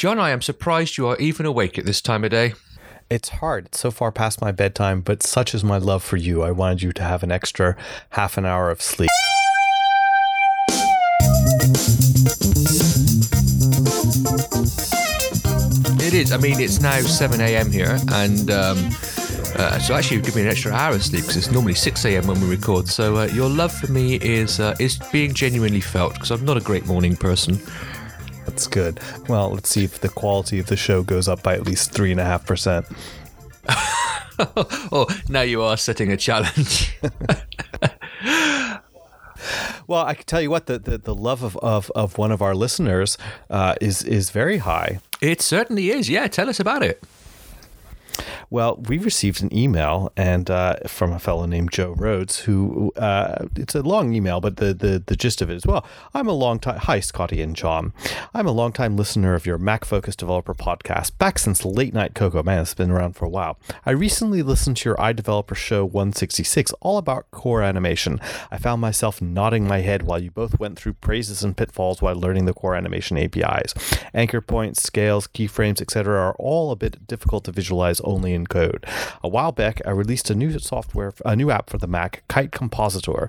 John, I am surprised you are even awake at this time of day. It's hard. It's so far past my bedtime, but such is my love for you. I wanted you to have an extra half an hour of sleep. It is. I mean, it's now 7 a.m. here, and um, uh, so actually, you've given me an extra hour of sleep because it's normally 6 a.m. when we record. So uh, your love for me is uh, is being genuinely felt because I'm not a great morning person. That's good. Well, let's see if the quality of the show goes up by at least three and a half percent. Oh, now you are setting a challenge. Well, I can tell you what the, the, the love of, of, of one of our listeners uh, is is very high. it certainly is. Yeah, tell us about it. Well, we received an email and uh, from a fellow named Joe Rhodes, who uh, it's a long email, but the, the the gist of it is well, I'm a long time hi Scotty and John, I'm a long time listener of your Mac focused developer podcast back since late night Cocoa. Man, it's been around for a while. I recently listened to your iDeveloper show 166, all about core animation. I found myself nodding my head while you both went through praises and pitfalls while learning the core animation APIs. Anchor points, scales, keyframes, etc., are all a bit difficult to visualize only in code. A while back, I released a new software, a new app for the Mac, Kite Compositor,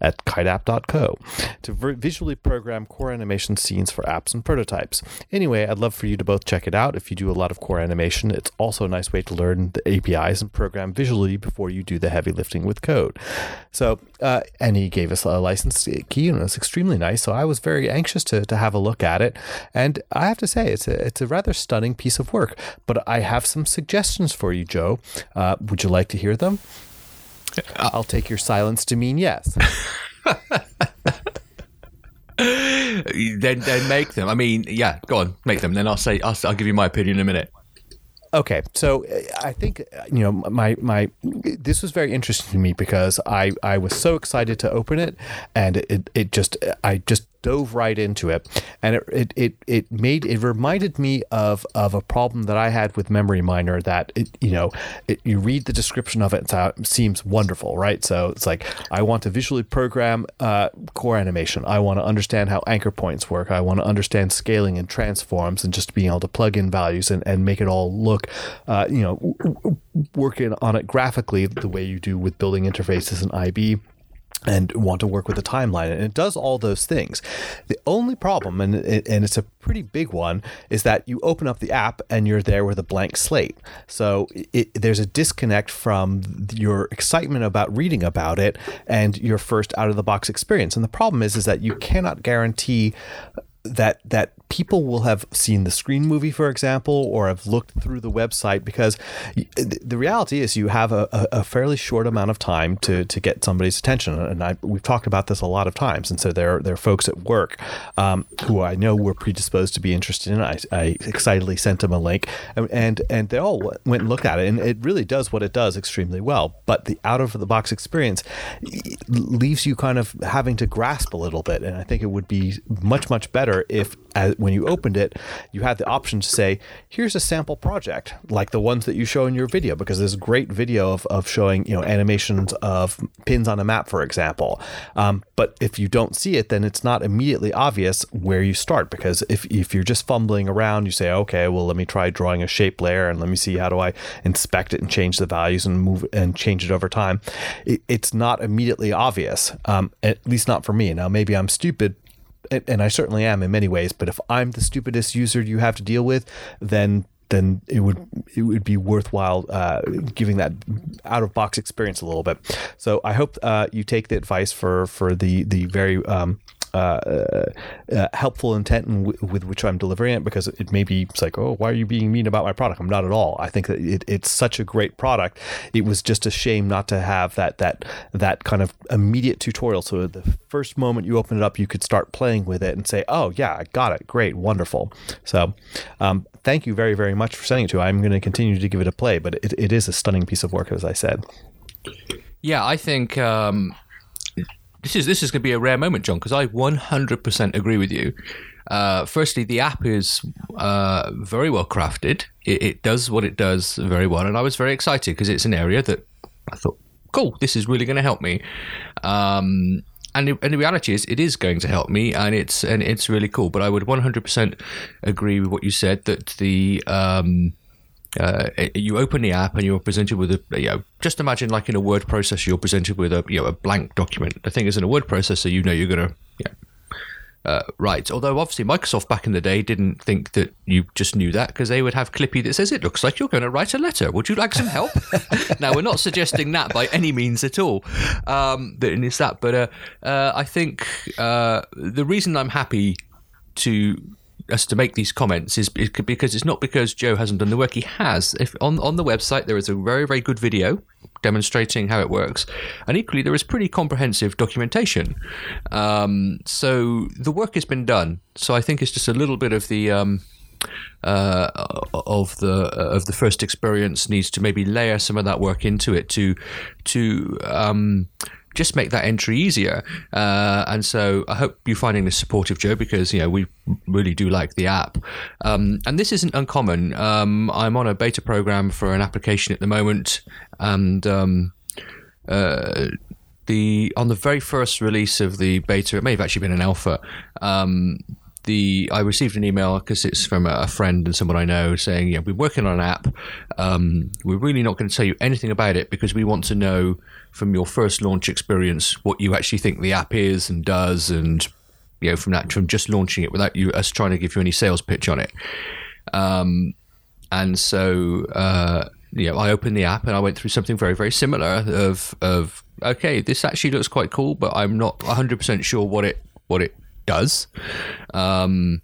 at kiteapp.co, to vi- visually program core animation scenes for apps and prototypes. Anyway, I'd love for you to both check it out if you do a lot of core animation. It's also a nice way to learn the APIs and program visually before you do the heavy lifting with code. So, uh, and he gave us a license key, and it was extremely nice. So I was very anxious to, to have a look at it. And I have to say, it's a, it's a rather stunning piece of work. But I have some suggestions for you, Joe. Uh, would you like to hear them? I'll take your silence to mean yes. Then then make them. I mean, yeah, go on, make them. Then I'll say I'll, I'll give you my opinion in a minute. Okay, so uh, I think uh, you know my my this was very interesting to me because I I was so excited to open it and it it just I just dove right into it and it it it, it made it reminded me of of a problem that I had with Memory Miner that it you know it, you read the description of it and it seems wonderful right? So it's like I want to visually program uh, core animation. I want to understand how anchor points work. I want to understand scaling and transforms and just being able to plug in values and, and make it all look uh, you know working on it graphically the way you do with building interfaces in IB and want to work with a timeline and it does all those things. The only problem and and it's a pretty big one is that you open up the app and you're there with a blank slate. So it, there's a disconnect from your excitement about reading about it and your first out of the box experience. And the problem is is that you cannot guarantee that that people will have seen the screen movie, for example, or have looked through the website because the reality is you have a, a fairly short amount of time to to get somebody's attention, and I, we've talked about this a lot of times. And so there there are folks at work um, who I know were predisposed to be interested in. I, I excitedly sent them a link, and and, and they all went and looked at it, and it really does what it does extremely well. But the out of the box experience leaves you kind of having to grasp a little bit, and I think it would be much much better if as, when you opened it, you had the option to say, "Here's a sample project," like the ones that you show in your video, because there's great video of, of showing you know animations of pins on a map, for example. Um, but if you don't see it, then it's not immediately obvious where you start, because if if you're just fumbling around, you say, "Okay, well, let me try drawing a shape layer and let me see how do I inspect it and change the values and move and change it over time." It, it's not immediately obvious, um, at least not for me. Now, maybe I'm stupid and, I certainly am in many ways. But if I'm the stupidest user you have to deal with, then then it would it would be worthwhile uh, giving that out of box experience a little bit. So I hope uh, you take the advice for for the the very um, uh, uh, helpful intent in w- with which I'm delivering it because it may be like, oh, why are you being mean about my product? I'm not at all. I think that it, it's such a great product. It was just a shame not to have that that that kind of immediate tutorial. So the first moment you open it up, you could start playing with it and say, oh yeah, I got it, great, wonderful. So um, thank you very very much for sending it to. I'm going to continue to give it a play, but it, it is a stunning piece of work, as I said. Yeah, I think um, this is this is going to be a rare moment, John, because I 100% agree with you. Uh, firstly, the app is uh, very well crafted. It, it does what it does very well, and I was very excited because it's an area that I thought, cool, this is really going to help me. Um, and, the, and the reality is, it is going to help me, and it's and it's really cool. But I would 100% agree with what you said that the um, uh, you open the app and you're presented with a you know just imagine like in a word processor you're presented with a you know a blank document. The thing is in a word processor you know you're gonna you know, uh, right. Although obviously Microsoft back in the day didn't think that you just knew that because they would have Clippy that says it looks like you're going to write a letter. Would you like some help? now we're not suggesting that by any means at all. Um, that it's that, but uh, uh, I think uh, the reason I'm happy to us to make these comments is because it's not because Joe hasn't done the work. He has. If on on the website there is a very very good video demonstrating how it works, and equally there is pretty comprehensive documentation. Um, so the work has been done. So I think it's just a little bit of the. Um, uh, of the uh, of the first experience needs to maybe layer some of that work into it to to um, just make that entry easier. Uh, and so I hope you're finding this supportive, Joe, because you know we really do like the app. Um, and this isn't uncommon. Um, I'm on a beta program for an application at the moment, and um, uh, the on the very first release of the beta, it may have actually been an alpha. Um, the I received an email because it's from a friend and someone I know saying, "Yeah, we're working on an app. Um, we're really not going to tell you anything about it because we want to know from your first launch experience what you actually think the app is and does, and you know from that from just launching it without you us trying to give you any sales pitch on it." Um, and so. Uh, you know, I opened the app and I went through something very, very similar. Of, of okay, this actually looks quite cool, but I'm not 100 percent sure what it what it does. Um,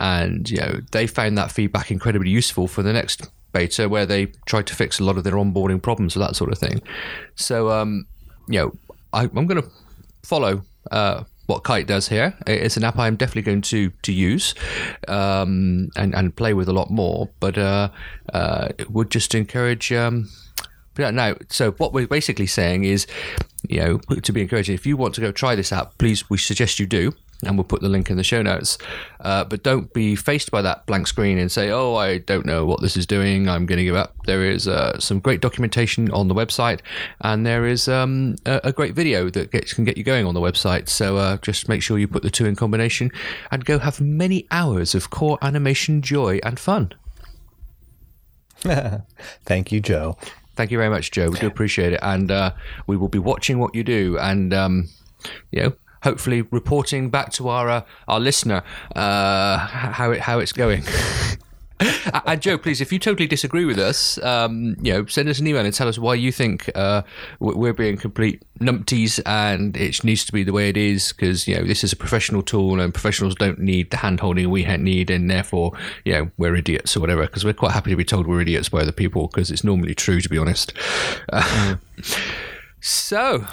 and you know they found that feedback incredibly useful for the next beta where they tried to fix a lot of their onboarding problems or that sort of thing. So um, you know I, am going to follow uh, what Kite does here. It's an app I'm definitely going to to use um, and and play with a lot more. But uh, uh, would just encourage. Um, now, so what we're basically saying is, you know, to be encouraging, if you want to go try this app, please, we suggest you do and we'll put the link in the show notes. Uh, but don't be faced by that blank screen and say, "Oh, I don't know what this is doing. I'm going to give up." There is uh, some great documentation on the website, and there is um, a, a, great video that gets, can get you going on the website. So uh, just make sure you put the two in combination and go have many hours of core animation joy and fun. Thank you, Joe. Thank you very much, Joe. We do appreciate it, and uh, we will be watching what you do. And um, you know, hopefully reporting back to our uh, our listener uh, how it how it's going. and Joe, please, if you totally disagree with us, um, you know, send us an email and tell us why you think uh, we're being complete numpties and it needs to be the way it is because you know this is a professional tool and professionals don't need the hand holding we need, and therefore, you know, we're idiots or whatever. Because we're quite happy to be told we're idiots by other people because it's normally true, to be honest. Uh, so,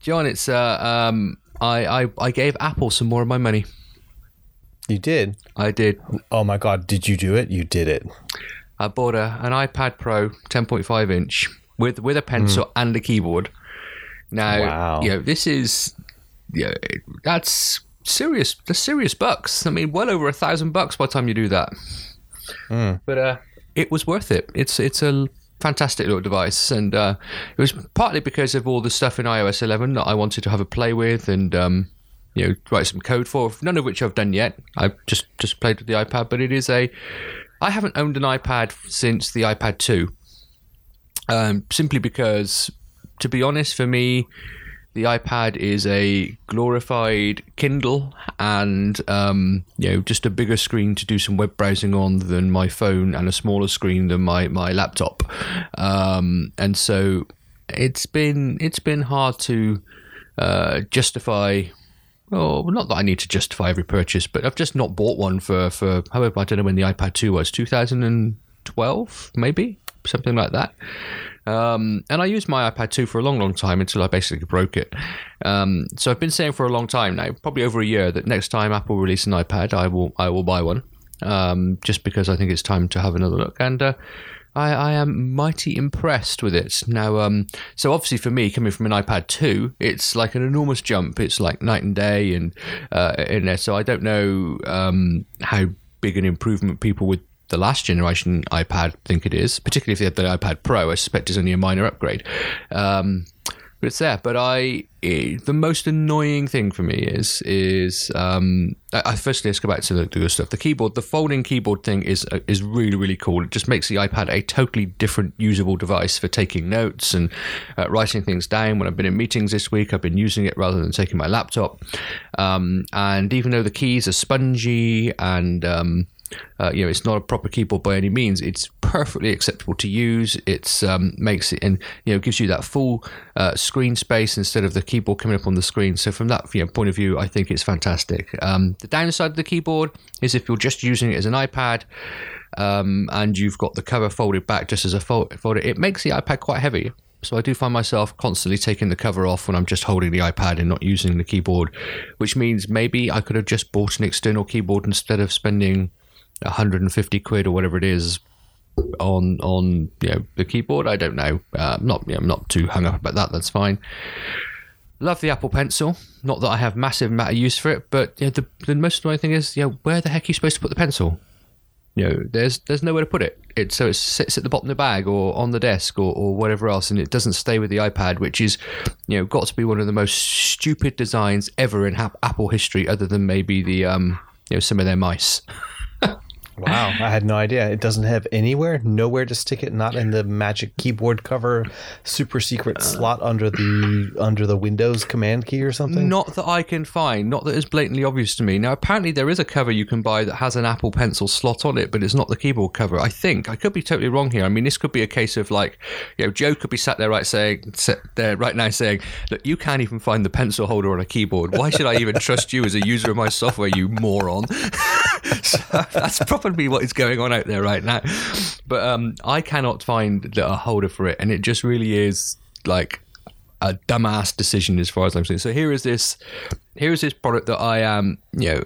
John, it's uh, um, I, I, I gave Apple some more of my money. You did? I did. Oh my God, did you do it? You did it. I bought a, an iPad Pro 10.5 inch with, with a pencil mm. and a keyboard. Now, wow. you know, this is, you know, that's serious, the serious bucks. I mean, well over a thousand bucks by the time you do that. Mm. But uh, it was worth it. It's, it's a fantastic little device, and uh, it was partly because of all the stuff in iOS 11 that I wanted to have a play with and um, you know write some code for. None of which I've done yet. I've just just played with the iPad, but it is a. I haven't owned an iPad since the iPad 2, um, simply because, to be honest, for me, the iPad is a glorified Kindle and um, you know just a bigger screen to do some web browsing on than my phone and a smaller screen than my my laptop. Um, and so it's been it's been hard to uh, justify. Oh, well, not that I need to justify every purchase, but I've just not bought one for for however I don't know when the iPad two was, 2012 maybe something like that. Um, and I used my iPad 2 for a long, long time until I basically broke it. Um, so I've been saying for a long time now, probably over a year, that next time Apple release an iPad, I will I will buy one. Um, just because I think it's time to have another look. And uh, I, I, am mighty impressed with it. Now, um, so obviously for me, coming from an iPad 2, it's like an enormous jump. It's like night and day and uh, in there. So I don't know um, how big an improvement people with the last generation iPad think it is, particularly if they have the iPad Pro. I suspect is only a minor upgrade. Um, but it's there. But I, eh, the most annoying thing for me is is um, I, I firstly let's go back to the, the good stuff. The keyboard, the folding keyboard thing is uh, is really really cool. It just makes the iPad a totally different usable device for taking notes and uh, writing things down. When I've been in meetings this week, I've been using it rather than taking my laptop. Um, and even though the keys are spongy and um, uh, you know, it's not a proper keyboard by any means. It's perfectly acceptable to use. It's um, makes it and you know gives you that full uh, screen space instead of the keyboard coming up on the screen. So from that you know, point of view, I think it's fantastic. Um, the downside of the keyboard is if you're just using it as an iPad. Um, and you've got the cover folded back just as a fold, folder, it makes the iPad quite heavy. So I do find myself constantly taking the cover off when I'm just holding the iPad and not using the keyboard, which means maybe I could have just bought an external keyboard instead of spending 150 quid or whatever it is on on you know the keyboard. I don't know. Uh, I'm not you know, I'm not too hung up about that. That's fine. Love the Apple Pencil. Not that I have massive amount of use for it, but you know, the the most annoying thing is, you know, where the heck are you supposed to put the pencil? You know, there's there's nowhere to put it. It so it sits at the bottom of the bag or on the desk or, or whatever else, and it doesn't stay with the iPad, which is, you know, got to be one of the most stupid designs ever in ha- Apple history, other than maybe the um, you know, some of their mice. Wow, I had no idea. It doesn't have anywhere, nowhere to stick it. Not in the magic keyboard cover, super secret uh, slot under the under the Windows command key or something. Not that I can find, not that is blatantly obvious to me. Now, apparently, there is a cover you can buy that has an Apple Pencil slot on it, but it's not the keyboard cover. I think I could be totally wrong here. I mean, this could be a case of like, you know, Joe could be sat there right saying, sat there right now saying, "Look, you can't even find the pencil holder on a keyboard. Why should I even trust you as a user of my software, you moron?" so that's probably what is going on out there right now. But um, I cannot find a holder for it, and it just really is like a dumbass decision as far as I'm concerned. So here is this, here is this product that I am, you know.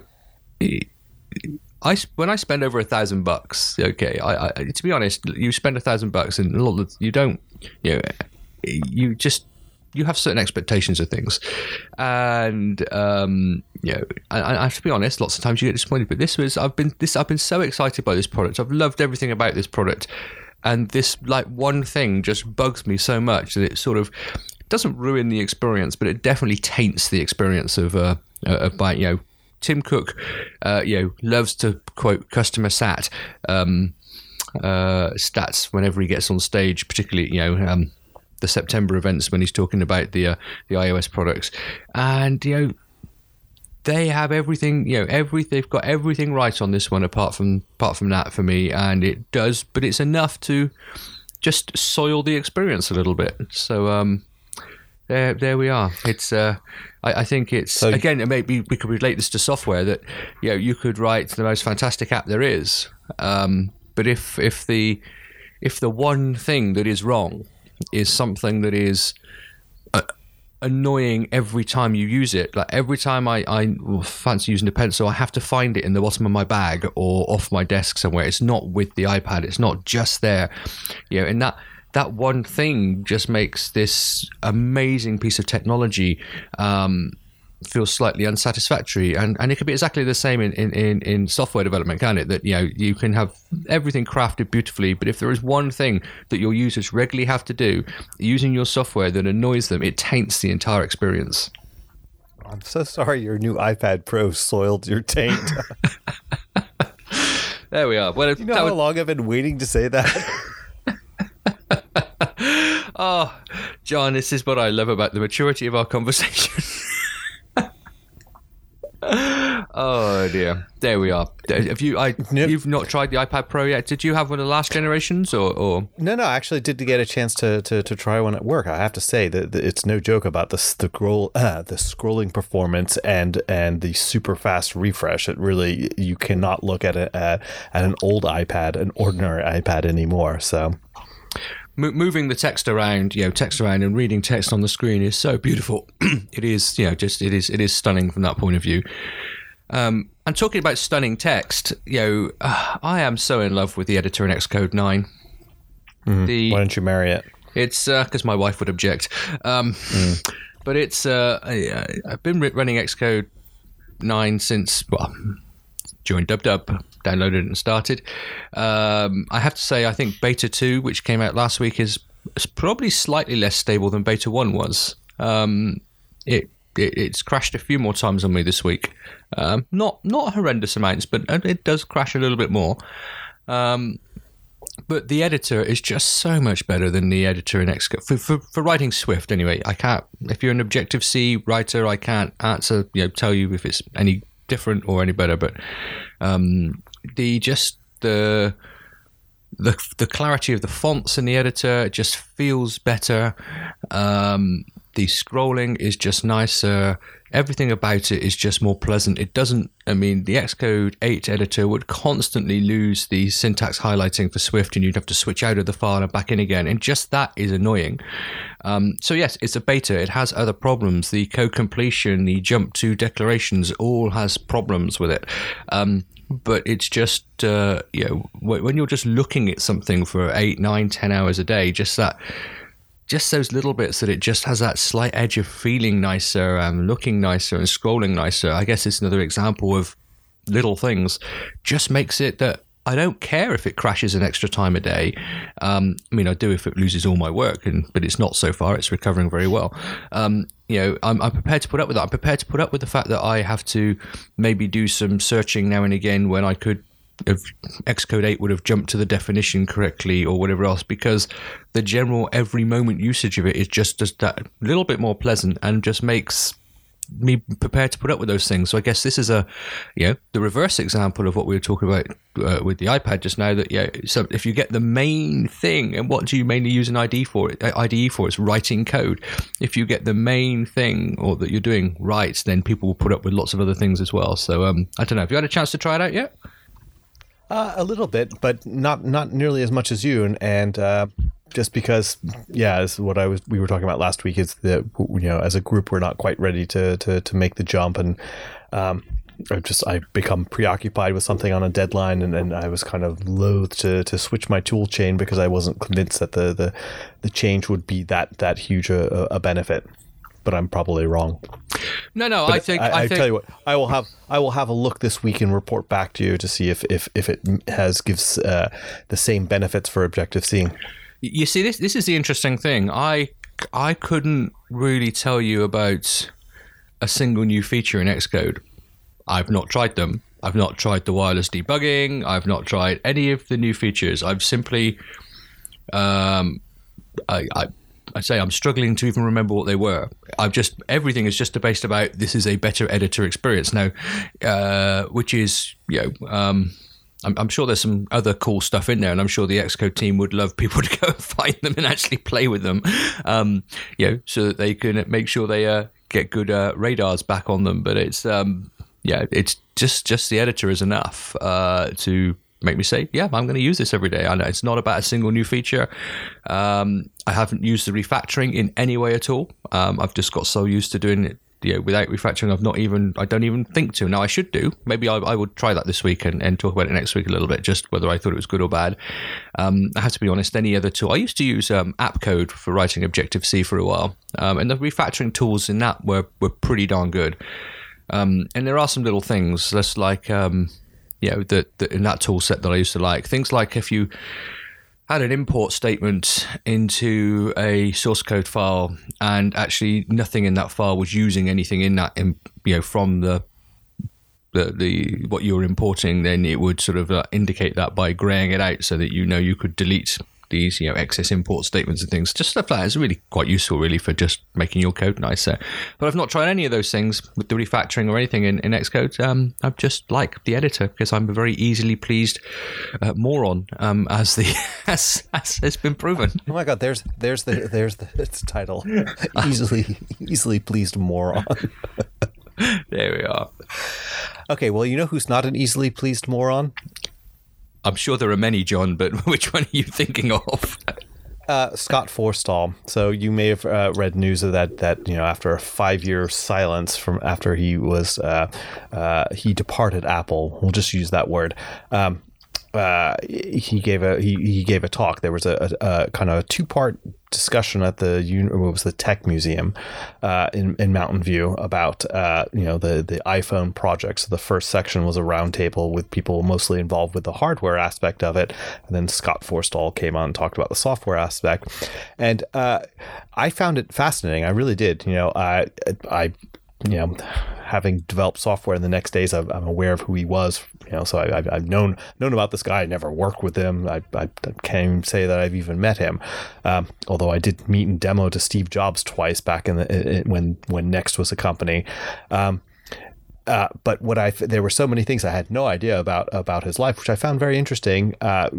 I when I spend over a thousand bucks, okay. I, I to be honest, you spend a thousand bucks and a lot of you don't, you know, you just you have certain expectations of things, and um, you know, I, I have to be honest. Lots of times you get disappointed, but this was I've been this I've been so excited by this product. I've loved everything about this product, and this like one thing just bugs me so much that it sort of doesn't ruin the experience, but it definitely taints the experience of uh, of buying. You know, Tim Cook, uh, you know, loves to quote customer sat um, uh, stats whenever he gets on stage, particularly you know. Um, the September events when he's talking about the uh, the iOS products, and you know they have everything. You know, every they've got everything right on this one, apart from apart from that for me, and it does, but it's enough to just soil the experience a little bit. So um, there there we are. It's uh, I, I think it's So- again maybe we could relate this to software that you know you could write the most fantastic app there is, um, but if if the if the one thing that is wrong is something that is annoying every time you use it. Like every time I, I fancy using a pencil, I have to find it in the bottom of my bag or off my desk somewhere. It's not with the iPad. It's not just there. You know, and that that one thing just makes this amazing piece of technology um, feel slightly unsatisfactory. And and it could be exactly the same in, in, in, in software development, can it? That you know you can have everything crafted beautifully, but if there is one thing that your users regularly have to do using your software that annoys them, it taints the entire experience. I'm so sorry your new iPad Pro soiled your taint. There we are. Well, you know how was- long I've been waiting to say that? oh, John, this is what I love about the maturity of our conversation. Oh dear, there we are. Have you? I Yep. you've not tried the iPad Pro yet? Did you have one of the last generations, or, or No, no, I actually did get a chance to, to, to try one at work. I have to say that that it's no joke about the the scroll uh, the scrolling performance and and the super fast refresh. It really you cannot look at a at, at an old iPad, an ordinary iPad anymore. So mo- moving the text around? You know, text around and reading text on the screen is so beautiful. it is, you know, just it is it is stunning from that point of view. Um, and talking about stunning text, you know, uh, I am so in love with the editor in Xcode nine. The why don't you marry it? It's because my wife would object. Um, But it's uh, I, I've been running Xcode nine since well during Dub Dub. Downloaded and started. Um, I have to say, I think Beta two, which came out last week, is probably slightly less stable than Beta one was. Um, it, it it's crashed a few more times on me this week. Um, not not horrendous amounts, but it does crash a little bit more. Um, but the editor is just so much better than the editor in Xcode for, for, for writing Swift. Anyway, I can't. If you're an Objective C writer, I can't answer. You know, tell you if it's any different or any better. But um, the just the the the clarity of the fonts in the editor just feels better. Um, the scrolling is just nicer. Everything about it is just more pleasant. It doesn't, I mean, the Xcode 8 editor would constantly lose the syntax highlighting for Swift and you'd have to switch out of the file and back in again. And just that is annoying. Um, so, yes, it's a beta. It has other problems. The code completion, the jump to declarations, all has problems with it. Um, but it's just uh, you know when you're just looking at something for eight, nine, ten hours a day, just that just those little bits that it just has that slight edge of feeling nicer, um, looking nicer, and scrolling nicer. I guess it's another example of little things. Just makes it that I don't care if it crashes an extra time a day. Um, I mean, I do if it loses all my work, and but it's not so far. It's recovering very well. Um, you know, I'm, I'm, prepared to put up with that. I'm prepared to put up with the fact that I have to maybe do some searching now and again when I could if Xcode 8 would have jumped to the definition correctly or whatever else, because the general every moment usage of it is just, just that little bit more pleasant and just makes me prepared to put up with those things. So I guess this is a, you know, the reverse example of what we were talking about uh, with the iPad just now. That yeah, so if you get the main thing, and what do you mainly use an IDE for? Uh, IDE for it's writing code. If you get the main thing or that you're doing right, then people will put up with lots of other things as well. So um, I don't know. Have you had a chance to try it out yet? Uh, a little bit, but not not nearly as much as you. And, and uh, just because, yeah, as what I was we were talking about last week is that you know as a group we're not quite ready to to to make the jump, and um, I just I become preoccupied with something on a deadline, and, and I was kind of loath to to switch my tool chain because I wasn't convinced that the the, the change would be that that huge a, a benefit but I'm probably wrong. No, no, but I think I, I, I think, tell you what, I will have I will have a look this week and report back to you to see if if, if it has gives uh, the same benefits for Objective C. You see, this this is the interesting thing. I I couldn't really tell you about a single new feature in Xcode. I've not tried them. I've not tried the wireless debugging. I've not tried any of the new features. I've simply um, I, I I say I'm struggling to even remember what they were. I've just everything is just based about this is a better editor experience now, uh, which is you know. Um, I'm, sure there's some other cool stuff in there, and I'm sure the Xcode team would love people to go and find them and actually play with them, um, you know, so that they can make sure they uh, get good uh, radars back on them. But it's um, yeah, it's just just the editor is enough uh, to make me say, yeah, I'm going to use this every day. I know it's not about a single new feature. Um, I haven't used the refactoring in any way at all. Um, I've just got so used to doing it you know, without refactoring. I've not even, I don't even think to. Now I should do. Maybe I, I would try that this week and, and, talk about it next week a little bit, just whether I thought it was good or bad. Um, I have to be honest, any other tool. I used to use um, AppCode for writing Objective C for a while. Um, and the refactoring tools in that were, were pretty darn good. Um, and there are some little things, just like, um, you know, that, in that tool set that I used to like. Things like if you had an import statement into a source code file and actually nothing in that file was using anything in that, you know, from the the, the what you were importing, then it would sort of uh, indicate that by graying it out so that you know you could delete these, you know, excess import statements and things. Just stuff like that is really quite useful, really, for just making your code nicer. But I've not tried any of those things with the refactoring or anything in, in Xcode. Um, I just like the editor because I'm a very easily pleased uh, moron, um, as the as, as has been proven. Oh my god, there's there's the there's the its title. easily easily pleased moron. there we are. Okay, well, you know who's not an easily pleased moron? I'm sure there are many, John, but which one are you thinking of? Uh, Scott Forstall. So you may have uh, read news of that. That you know, after a five-year silence from after he was uh, uh he departed Apple, we'll just use that word. Um, uh, he gave a he, he gave a talk. There was a, a, a kind of two part discussion at the what was the Tech Museum uh, in in Mountain View about uh, you know the the iPhone project. So the first section was a roundtable with people mostly involved with the hardware aspect of it, and then Scott Forstall came on and talked about the software aspect, and uh, I found it fascinating. I really did. You know, I I you know, having developed software in the next days, I'm, I'm aware of who he was. You know, so I, have I've known known about this guy. I never worked with him. I, I can't even say that I've even met him. Um, although I did meet and demo to Steve Jobs twice back in the when when Next was a company. Um, uh, but what I there were so many things I had no idea about about his life, which I found very interesting. Uh,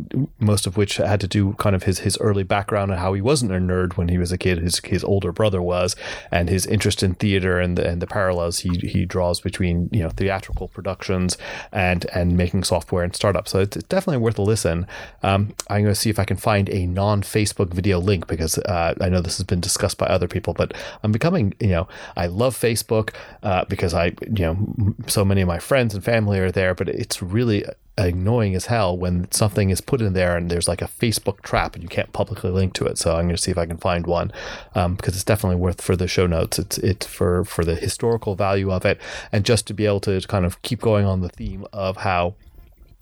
most of which had to do kind of his his early background and how he wasn't a nerd when he was a kid. His his older brother was, and his interest in theater and the, and the parallels he he draws between you know theatrical productions and and making software and startups. So it's definitely worth a listen. Um, I'm going to see if I can find a non Facebook video link because uh, I know this has been discussed by other people, but I'm becoming you know I love Facebook uh, because I you know so many of my friends and family are there, but it's really annoying as hell when something is put in there and there's like a Facebook trap and you can't publicly link to it. So I'm going to see if I can find one um, because it's definitely worth for the show notes. It's it's for for the historical value of it and just to be able to kind of keep going on the theme of how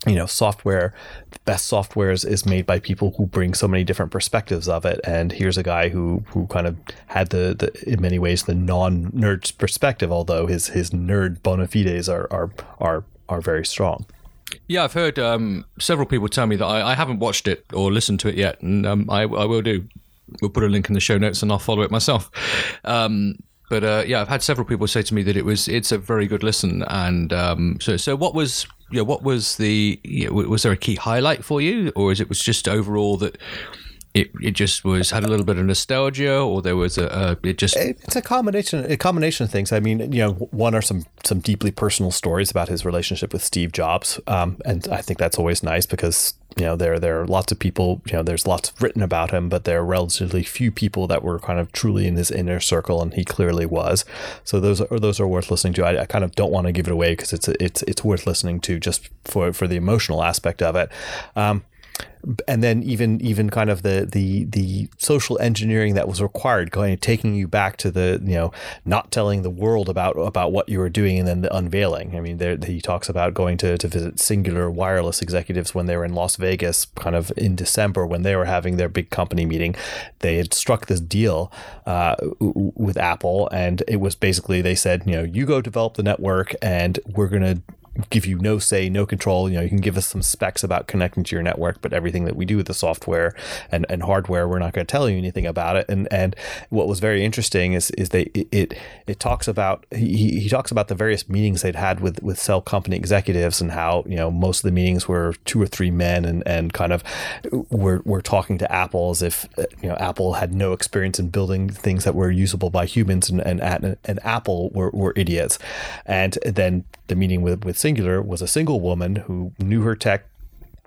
you know software the best software is, is made by people who bring so many different perspectives of it and here's a guy who who kind of had the, the in many ways the non-nerd perspective although his his nerd bona fides are are are, are very strong yeah, I've heard um, several people tell me that I, I, haven't watched it or listened to it yet, and um, I, I, will do. We'll put a link in the show notes, and I'll follow it myself. Um, but uh, yeah, I've had several people say to me that it was it's a very good listen, and um, so so what was yeah, what was the you know, was there a key highlight for you, or is it was just overall that it, it just was had a little bit of nostalgia, or there was a, it just it's a combination a combination of things. I mean, you know, one are some some deeply personal stories about his relationship with Steve Jobs, um, and I think that's always nice because you know there there are lots of people you know there's lots written about him, but there are relatively few people that were kind of truly in his inner circle, and he clearly was. So those are those are worth listening to. I, I kind of don't want to give it away because it's it's it's worth listening to just for for the emotional aspect of it. Um, and then even even kind of the the the social engineering that was required going taking you back to the you know not telling the world about about what you were doing and then the unveiling. I mean there he talks about going to to visit Cingular wireless executives when they were in las vegas kind of in december when they were having their big company meeting. They had struck this deal uh, with apple and it was basically they said you know you go develop the network and we're going to give you no say, no control. You know, you can give us some specs about connecting to your network, but everything that we do with the software and, and hardware, we're not going to tell you anything about it. And and what was very interesting is is they it it, talks about he, he talks about the various meetings they'd had with with cell company executives and how you know most of the meetings were two or three men and and kind of were were talking to Apple as if uh, you know Apple had no experience in building things that were usable by humans and and and, and Apple were, were idiots. And then the meeting with with Cingular was a single woman who knew her tech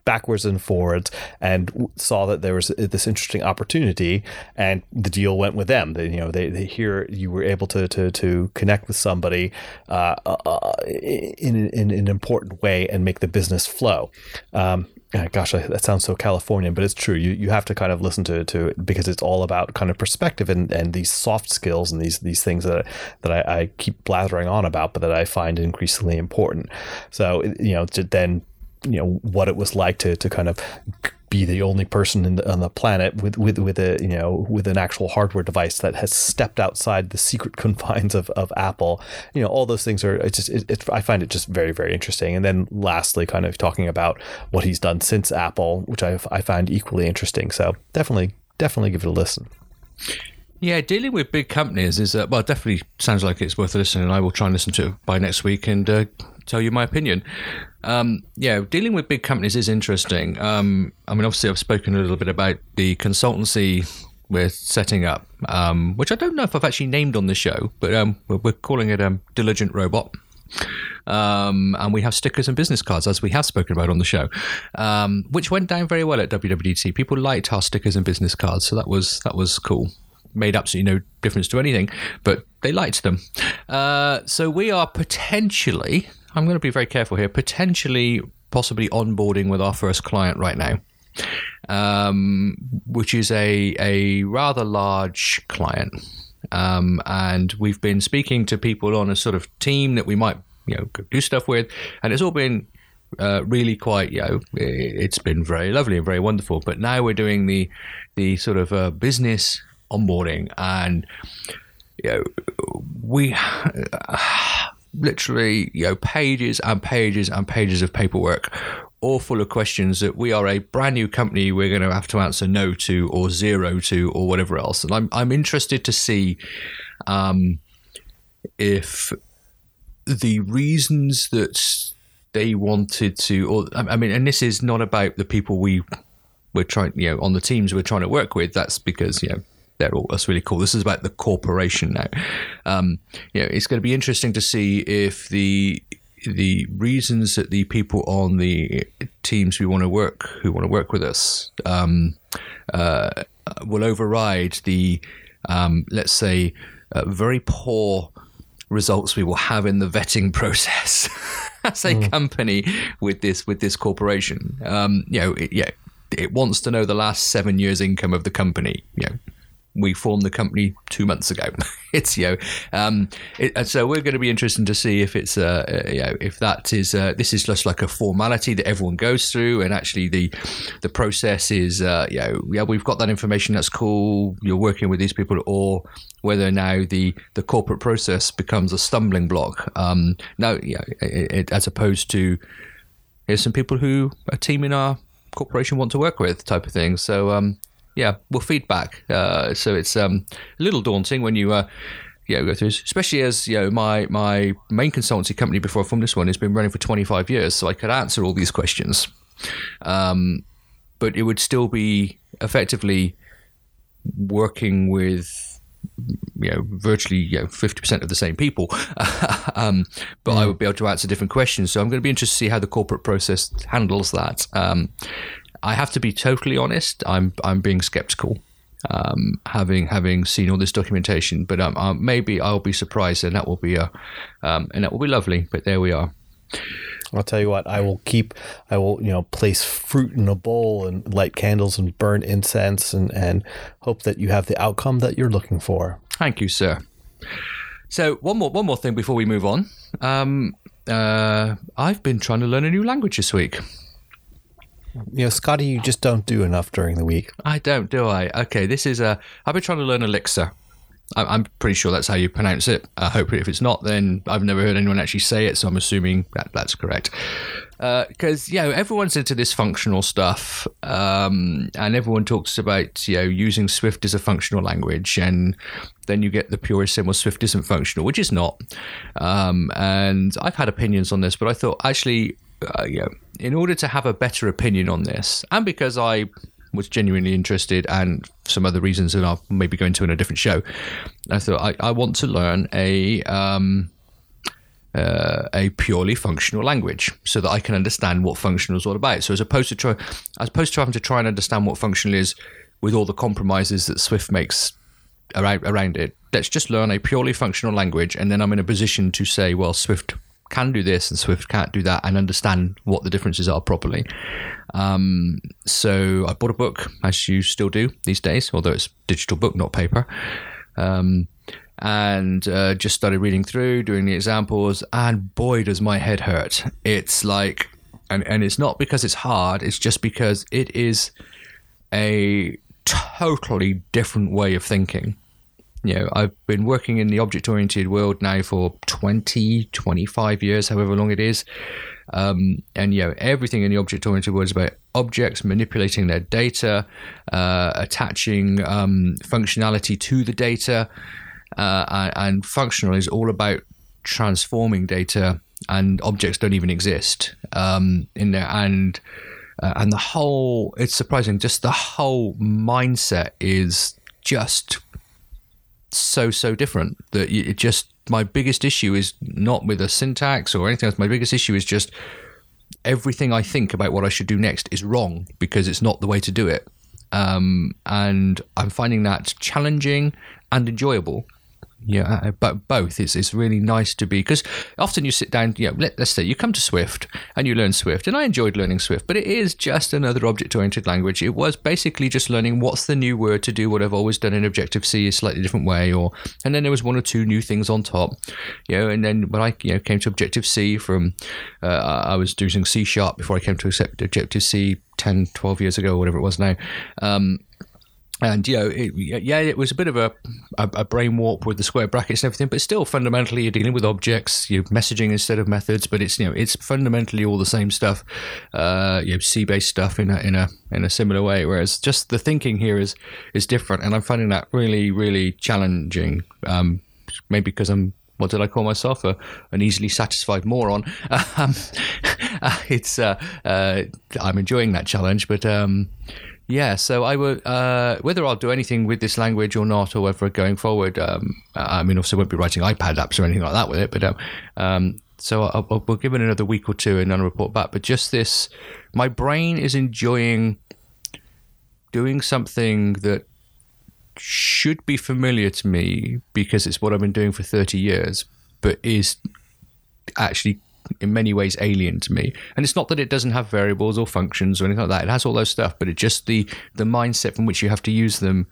backwards and forwards and saw that there was this interesting opportunity and the deal went with them. They, you know they, they hear you were able to to, to connect with somebody uh, uh in, in, in, an important way and make the business flow. Um, gosh, that sounds so Californian, but it's true. You you have to kind of listen to to because it's all about kind of perspective and, and these soft skills and these these things that that I, I keep blathering on about, but that I find increasingly important. So you know, to then you know what it was like to to kind of be the only person the, on the planet with with with a you know with an actual hardware device that has stepped outside the secret confines of, of Apple. You know, all those things are it's just it, it, I find it just very very interesting. And then lastly, kind of talking about what he's done since Apple, which I I find equally interesting. So definitely definitely give it a listen. Yeah, dealing with big companies is uh, well, definitely sounds like it's worth listening. And I will try and listen to it by next week and uh, tell you my opinion. Um, yeah, dealing with big companies is interesting. Um, I mean, obviously, I've spoken a little bit about the consultancy we're setting up, um, which I don't know if I've actually named on the show, but um, we're, we're, calling it um, Diligent Robot. Um, and we have stickers and business cards, as we have spoken about on the show, which went down very well at WWDC. People liked our stickers and business cards, so that was that was cool made absolutely no difference to anything, but they liked them. Uh, so we are potentially I'm going to be very careful here. Potentially possibly onboarding with our first client right now, um, which is a a rather large client. Um, and we've been speaking to people on a sort of team that we might you know do stuff with, and it's all been uh, really quite you know it's been very lovely and very wonderful. But now we're doing the the sort of uh, business onboarding, and you know we. literally, you know, pages and pages and pages of paperwork, all full of questions that we are a brand new company. We're going to have to answer no to, or zero to, or whatever else. And I'm I'm interested to see um, if the reasons that they wanted to, or I mean, and this is not about the people we we're trying, you know, on the teams we're trying to work with. That's because you know they're all that's really cool. This is about the corporation now. Um, you know, it's going to be interesting to see if the the reasons that the people on the teams we want to work who want to work with us um, uh, will override the um, let's say uh, very poor results we will have in the vetting process as a mm. company with this with this corporation. Um, you know, it, yeah, it wants to know the last seven years' income of the company. You know, we formed the company two months ago. it's you know, um, it, so we're going to be interesting to see if it's uh, uh, you know if that is uh, this is just like a formality that everyone goes through, and actually the the process is uh, you know yeah we've got that information that's cool. You're working with these people, or whether now the the corporate process becomes a stumbling block. Um, now, yeah, it, it, as opposed to here's some people who a team in our corporation want to work with type of thing. So um, yeah, well, feedback. Uh, so it's um, a little daunting when you. Uh, yeah, go through, especially as you know, my my main consultancy company before I formed this one has been running for 25 years, so I could answer all these questions. Um, but it would still be effectively working with you know virtually you know 50% of the same people um, but mm. i would be able to answer different questions so i'm going to be interested to see how the corporate process handles that um, I have to be totally honest. I'm I'm being skeptical, um, having having seen all this documentation. But um, uh, maybe I'll be surprised, and that will be a um, and that will be lovely. But there we are. I'll tell you what. I will keep. I will you know place fruit in a bowl and light candles and burn incense and and hope that you have the outcome that you're looking for. Thank you, sir. So one more one more thing before we move on. Um, uh, I've been trying to learn a new language this week. You know, Scotty, you just don't do enough during the week. I don't, do I? Okay, this is a. I've been trying to learn Elixir. I'm pretty sure that's how you pronounce it. I hope if it's not, then I've never heard anyone actually say it, so I'm assuming that that's correct. Because uh, you know everyone's into this functional stuff, um, and everyone talks about you know using Swift as a functional language, and then you get the purist saying, "Well, Swift isn't functional," which is not. Um, and I've had opinions on this, but I thought actually uh, you know, in order to have a better opinion on this, and because I was genuinely interested, and some other reasons that I'll maybe go into in a different show, I thought I, I want to learn a um, uh, a purely functional language so that I can understand what functional is all about. So as opposed to try, as opposed to having to try and understand what functional is with all the compromises that Swift makes around around it, let's just learn a purely functional language, and then I'm in a position to say, well, Swift can do this and Swift can't do that and understand what the differences are properly. Um, so I bought a book, as you still do these days, although it's digital book, not paper. Um, and uh, just started reading through, doing the examples, and boy, does my head hurt. It's like, and, and it's not because it's hard, it's just because it is a totally different way of thinking you know, I've been working in the object oriented world now for 20, 25 years, however long it is. Um, and, you know, everything in the object oriented world is about objects manipulating their data, uh, attaching um, functionality to the data. Uh, and functional is all about transforming data, and objects don't even exist um, in there. And uh, and the whole, it's surprising, just the whole mindset is just so so different that it just my biggest issue is not with the syntax or anything else. My biggest issue is just everything I think about what I should do next is wrong because it's not the way to do it. Um, and I'm finding that challenging and enjoyable. Yeah, uh, but both. It's it's really nice to be because often you sit down. You know, let, us say you come to Swift and you learn Swift, and I enjoyed learning Swift, but it is just another object-oriented language. It was basically just learning what's the new word to do what I've always done in Objective C a slightly different way, or and then there was one or two new things on top, you know. And then when I you know came to Objective C from, uh, I was using C sharp before I came to accept Objective C 10, 12 years ago, whatever it was now. Um, and you know, it, yeah, it was a bit of a, a, a, brain warp with the square brackets and everything, but still fundamentally you're dealing with objects, you're messaging instead of methods, but it's you know it's fundamentally all the same stuff, uh, you know, C based stuff in a in a in a similar way. Whereas just the thinking here is is different, and I'm finding that really really challenging. Um, maybe because I'm what did I call myself? A, an easily satisfied moron. Um, it's uh, uh, I'm enjoying that challenge, but. Um, yeah, so I would uh, whether I'll do anything with this language or not, or whether going forward. Um, I mean, obviously, won't be writing iPad apps or anything like that with it, but um, um, so I'll, I'll, we'll give it another week or two and then I'll report back. But just this, my brain is enjoying doing something that should be familiar to me because it's what I've been doing for thirty years, but is actually in many ways alien to me. And it's not that it doesn't have variables or functions or anything like that. It has all those stuff, but it just the the mindset from which you have to use them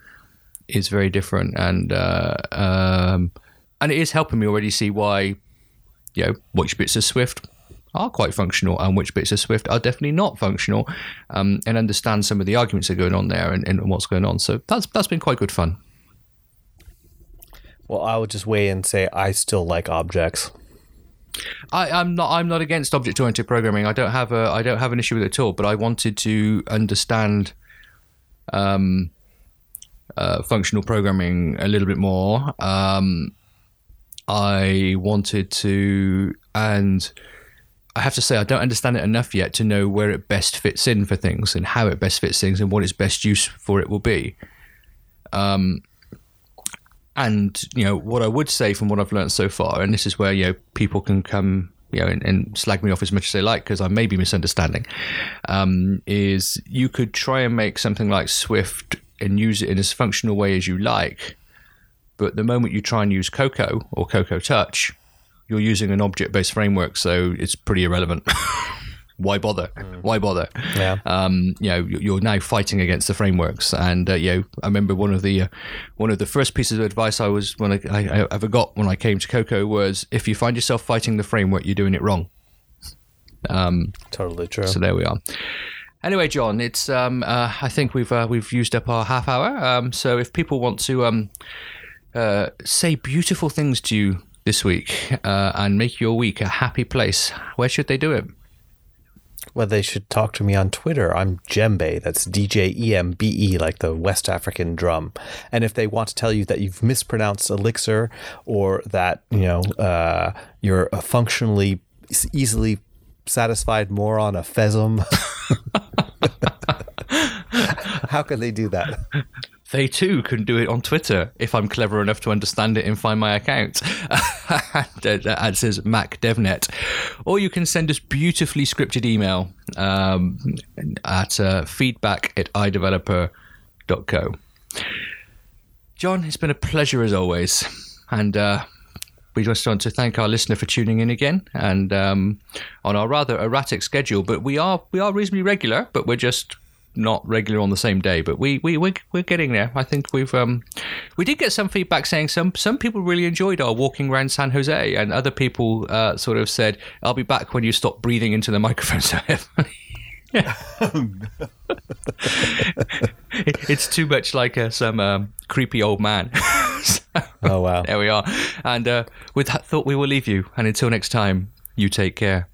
is very different. And uh, um, and it is helping me already see why you know which bits of Swift are quite functional and which bits of Swift are definitely not functional, um, and understand some of the arguments that are going on there and, and what's going on. So that's that's been quite good fun. Well, I would just weigh in and say I still like objects. I, am not. I'm not against object-oriented programming. I don't have a. I don't have an issue with it at all. But I wanted to understand um, uh, functional programming a little bit more. Um, I wanted to, and I have to say, I don't understand it enough yet to know where it best fits in for things and how it best fits things and what its best use for it will be. Um, and you know what I would say from what I've learned so far, and this is where you know people can come you know and, and slag me off as much as they like because I may be misunderstanding. Um, is you could try and make something like Swift and use it in as functional way as you like, but the moment you try and use Cocoa or Cocoa Touch, you're using an object-based framework, so it's pretty irrelevant. why bother? Mm. Why bother? Yeah. Um, you know, you're now fighting against the frameworks, and uh, you know, I remember one of the uh, one of the first pieces of advice I was when I, I, I ever got when I came to Cocoa was if you find yourself fighting the framework, you're doing it wrong. Um, totally true. So there we are. Anyway, John, it's um, uh, I think we've uh, we've used up our half hour. Um, so if people want to um, uh, say beautiful things to you this week uh, and make your week a happy place, where should they do it? Well, they should talk to me on Twitter. I'm Djembe. That's D J E M B E, like the West African drum. And if they want to tell you that you've mispronounced elixir or that, you know, uh, you're a functionally easily satisfied moron, a phesm, how can they do that? They too can do it on Twitter if I'm clever enough to understand it and find my account. uh, says Mac DevNet. Or you can send us beautifully scripted email um, at uh, feedback at iDeveloper.co. John, it's been a pleasure as always. And uh, we just want to thank our listener for tuning in again and um, on our rather erratic schedule. But we are we are reasonably regular, but we're just not regular on the same day, but we we we're, we're getting there. I think we've um we did get some feedback saying some some people really enjoyed our walking around San Jose, and other people uh, sort of said, "I'll be back when you stop breathing into the microphone so heavily." it's too much like uh, some um, creepy old man. so, oh wow! There we are. And uh, with that thought, we will leave you. And until next time, you take care.